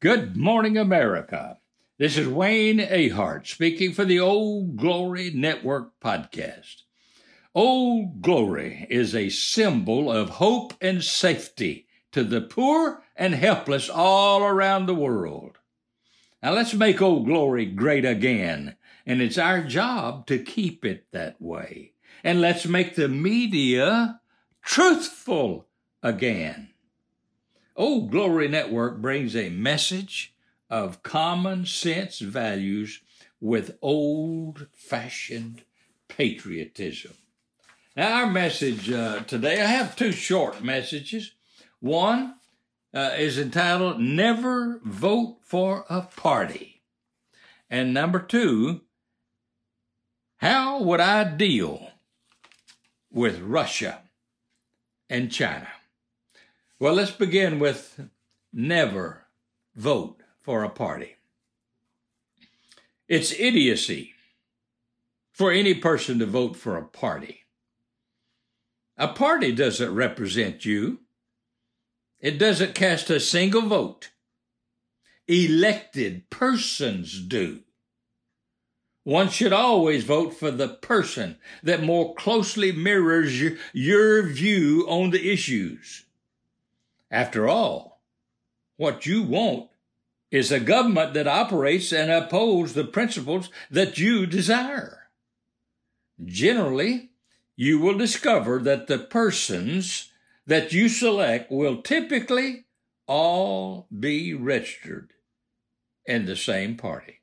Good morning, America. This is Wayne Ahart speaking for the Old Glory Network podcast. Old Glory is a symbol of hope and safety to the poor and helpless all around the world. Now let's make Old Glory great again, and it's our job to keep it that way. And let's make the media truthful again. Old Glory Network brings a message of common sense values with old fashioned patriotism. Now, our message uh, today, I have two short messages. One uh, is entitled Never Vote for a Party. And number two, How Would I Deal with Russia and China? Well, let's begin with never vote for a party. It's idiocy for any person to vote for a party. A party doesn't represent you. It doesn't cast a single vote. Elected persons do. One should always vote for the person that more closely mirrors your view on the issues. After all, what you want is a government that operates and upholds the principles that you desire. Generally, you will discover that the persons that you select will typically all be registered in the same party.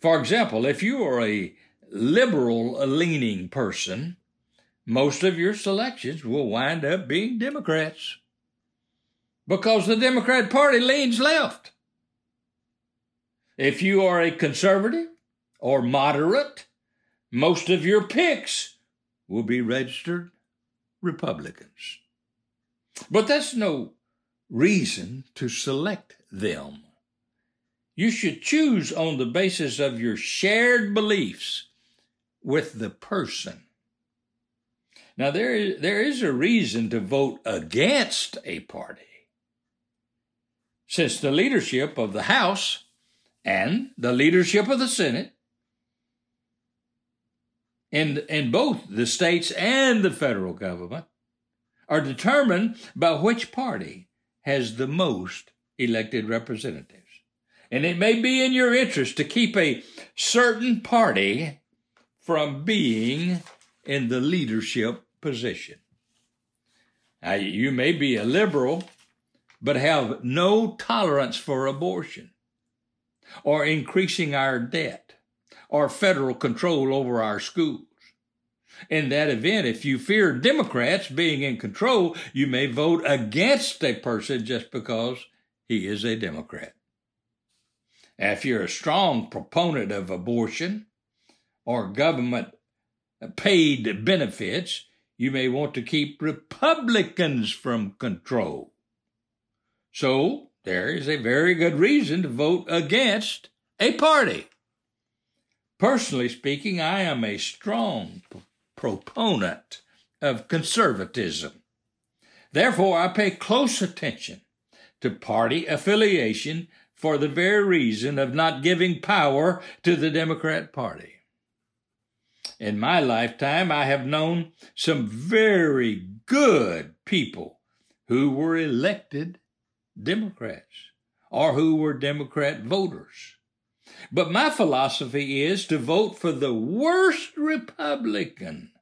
For example, if you are a liberal leaning person, most of your selections will wind up being Democrats because the Democrat Party leans left. If you are a conservative or moderate, most of your picks will be registered Republicans. But that's no reason to select them. You should choose on the basis of your shared beliefs with the person. Now, there is, there is a reason to vote against a party since the leadership of the House and the leadership of the Senate in, in both the states and the federal government are determined by which party has the most elected representatives. And it may be in your interest to keep a certain party from being in the leadership position. Now, you may be a liberal but have no tolerance for abortion or increasing our debt or federal control over our schools. In that event, if you fear Democrats being in control, you may vote against a person just because he is a Democrat. If you're a strong proponent of abortion or government paid benefits, you may want to keep Republicans from control. So there is a very good reason to vote against a party. Personally speaking, I am a strong p- proponent of conservatism. Therefore, I pay close attention to party affiliation for the very reason of not giving power to the Democrat Party. In my lifetime, I have known some very good people who were elected Democrats or who were Democrat voters. But my philosophy is to vote for the worst Republican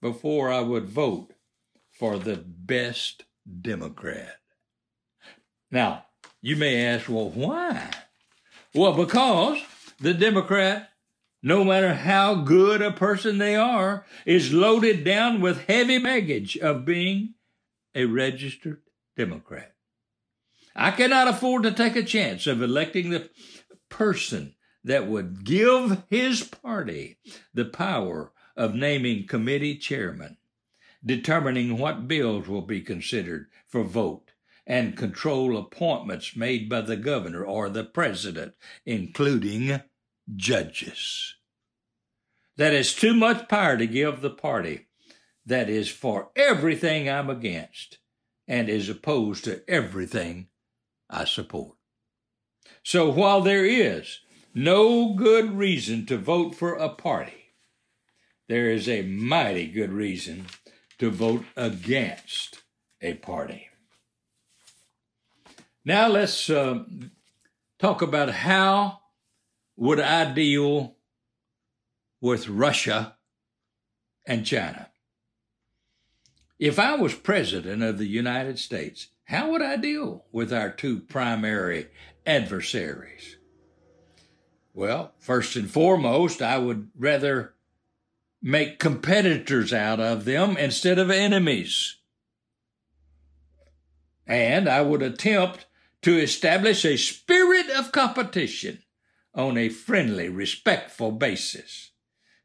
before I would vote for the best Democrat. Now, you may ask, well, why? Well, because the Democrat, no matter how good a person they are, is loaded down with heavy baggage of being a registered Democrat. I cannot afford to take a chance of electing the person that would give his party the power of naming committee chairman, determining what bills will be considered for vote, and control appointments made by the governor or the president, including judges. that is too much power to give the party that is for everything I'm against and is opposed to everything I support. So while there is no good reason to vote for a party, there is a mighty good reason to vote against a party. Now let's uh, talk about how would I deal with Russia and China. If I was president of the United States, how would I deal with our two primary adversaries? Well, first and foremost, I would rather make competitors out of them instead of enemies. And I would attempt to establish a spirit of competition on a friendly, respectful basis.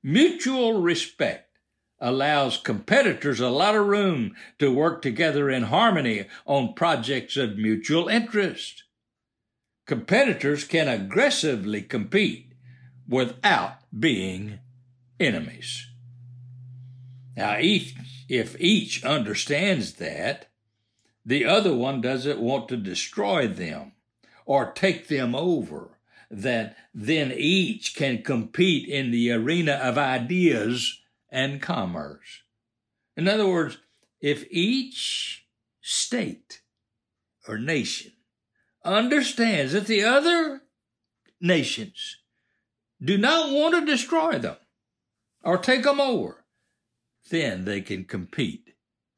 Mutual respect allows competitors a lot of room to work together in harmony on projects of mutual interest. Competitors can aggressively compete without being enemies. Now, each, if each understands that, the other one doesn't want to destroy them or take them over, that then each can compete in the arena of ideas and commerce. In other words, if each state or nation understands that the other nations do not want to destroy them or take them over, then they can compete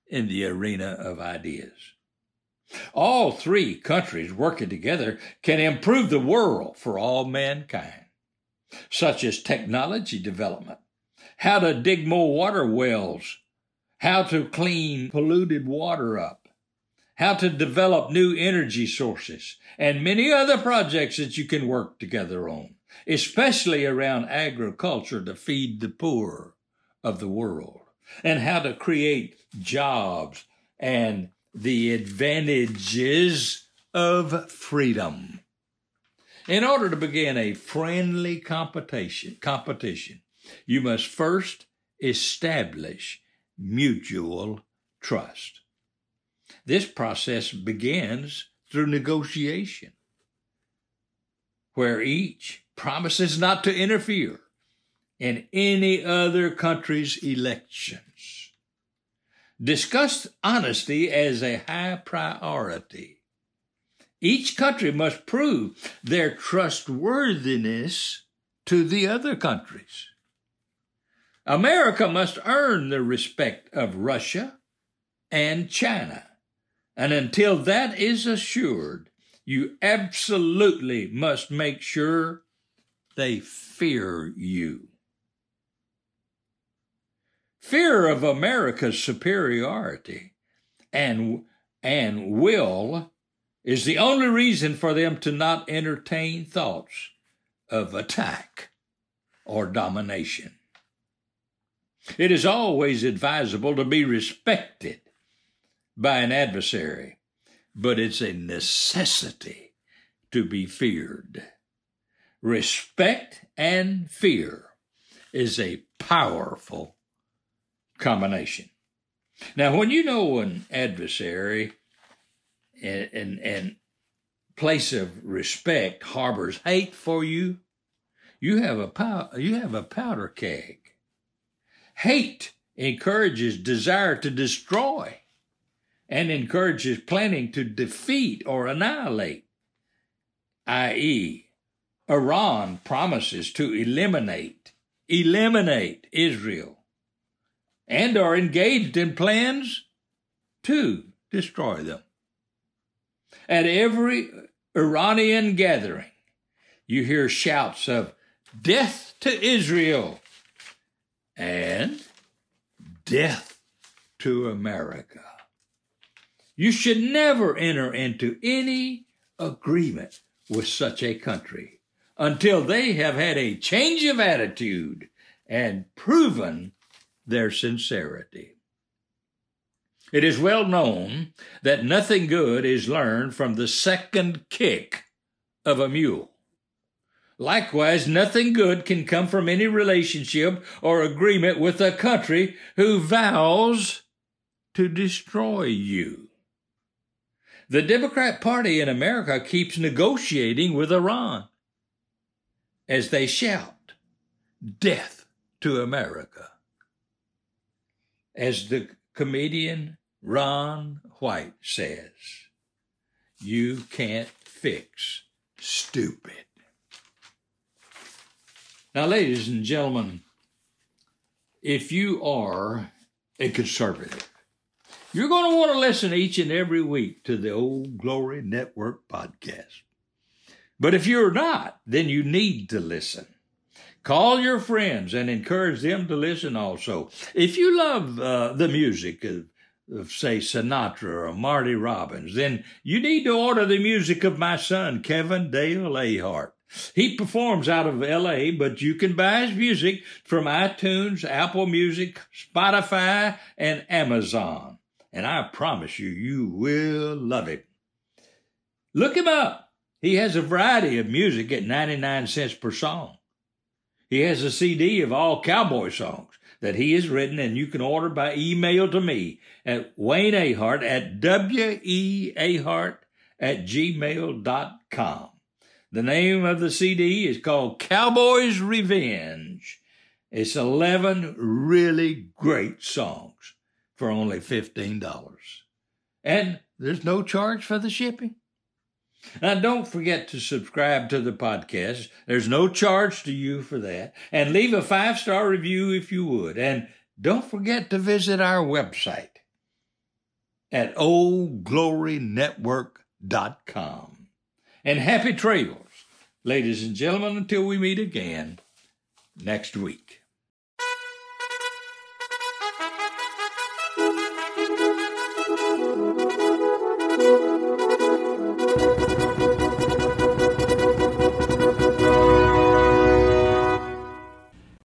in the arena of ideas. All three countries working together can improve the world for all mankind, such as technology development, how to dig more water wells, how to clean polluted water up, how to develop new energy sources, and many other projects that you can work together on, especially around agriculture to feed the poor of the world, and how to create jobs and the advantages of freedom. In order to begin a friendly competition, competition, you must first establish mutual trust. This process begins through negotiation, where each promises not to interfere in any other country's election. Discuss honesty as a high priority. Each country must prove their trustworthiness to the other countries. America must earn the respect of Russia and China. And until that is assured, you absolutely must make sure they fear you. Fear of America's superiority and, and will is the only reason for them to not entertain thoughts of attack or domination. It is always advisable to be respected by an adversary, but it's a necessity to be feared. Respect and fear is a powerful combination. Now, when you know an adversary and, and, and place of respect harbors hate for you, you have a pow- you have a powder keg. Hate encourages desire to destroy and encourages planning to defeat or annihilate, i.e., Iran promises to eliminate eliminate Israel and are engaged in plans to destroy them. At every Iranian gathering, you hear shouts of death to Israel and death to America. You should never enter into any agreement with such a country until they have had a change of attitude and proven their sincerity. It is well known that nothing good is learned from the second kick of a mule. Likewise, nothing good can come from any relationship or agreement with a country who vows to destroy you. The Democrat Party in America keeps negotiating with Iran as they shout, Death to America. As the comedian Ron White says, You can't fix stupid. Now, ladies and gentlemen, if you are a conservative, you're going to want to listen each and every week to the Old Glory Network podcast. But if you're not, then you need to listen. Call your friends and encourage them to listen also. If you love uh, the music of, of, say, Sinatra or Marty Robbins, then you need to order the music of my son, Kevin Dale Ahart. He performs out of LA, but you can buy his music from iTunes, Apple Music, Spotify, and Amazon. And I promise you, you will love it. Look him up. He has a variety of music at 99 cents per song. He has a CD of all cowboy songs that he has written, and you can order by email to me at Wayne Ahart at W-E-Ahart at gmail.com. The name of the CD is called Cowboy's Revenge. It's 11 really great songs for only $15. And there's no charge for the shipping. Now, don't forget to subscribe to the podcast. There's no charge to you for that. And leave a five star review if you would. And don't forget to visit our website at oldglorynetwork.com. And happy trails, ladies and gentlemen, until we meet again next week.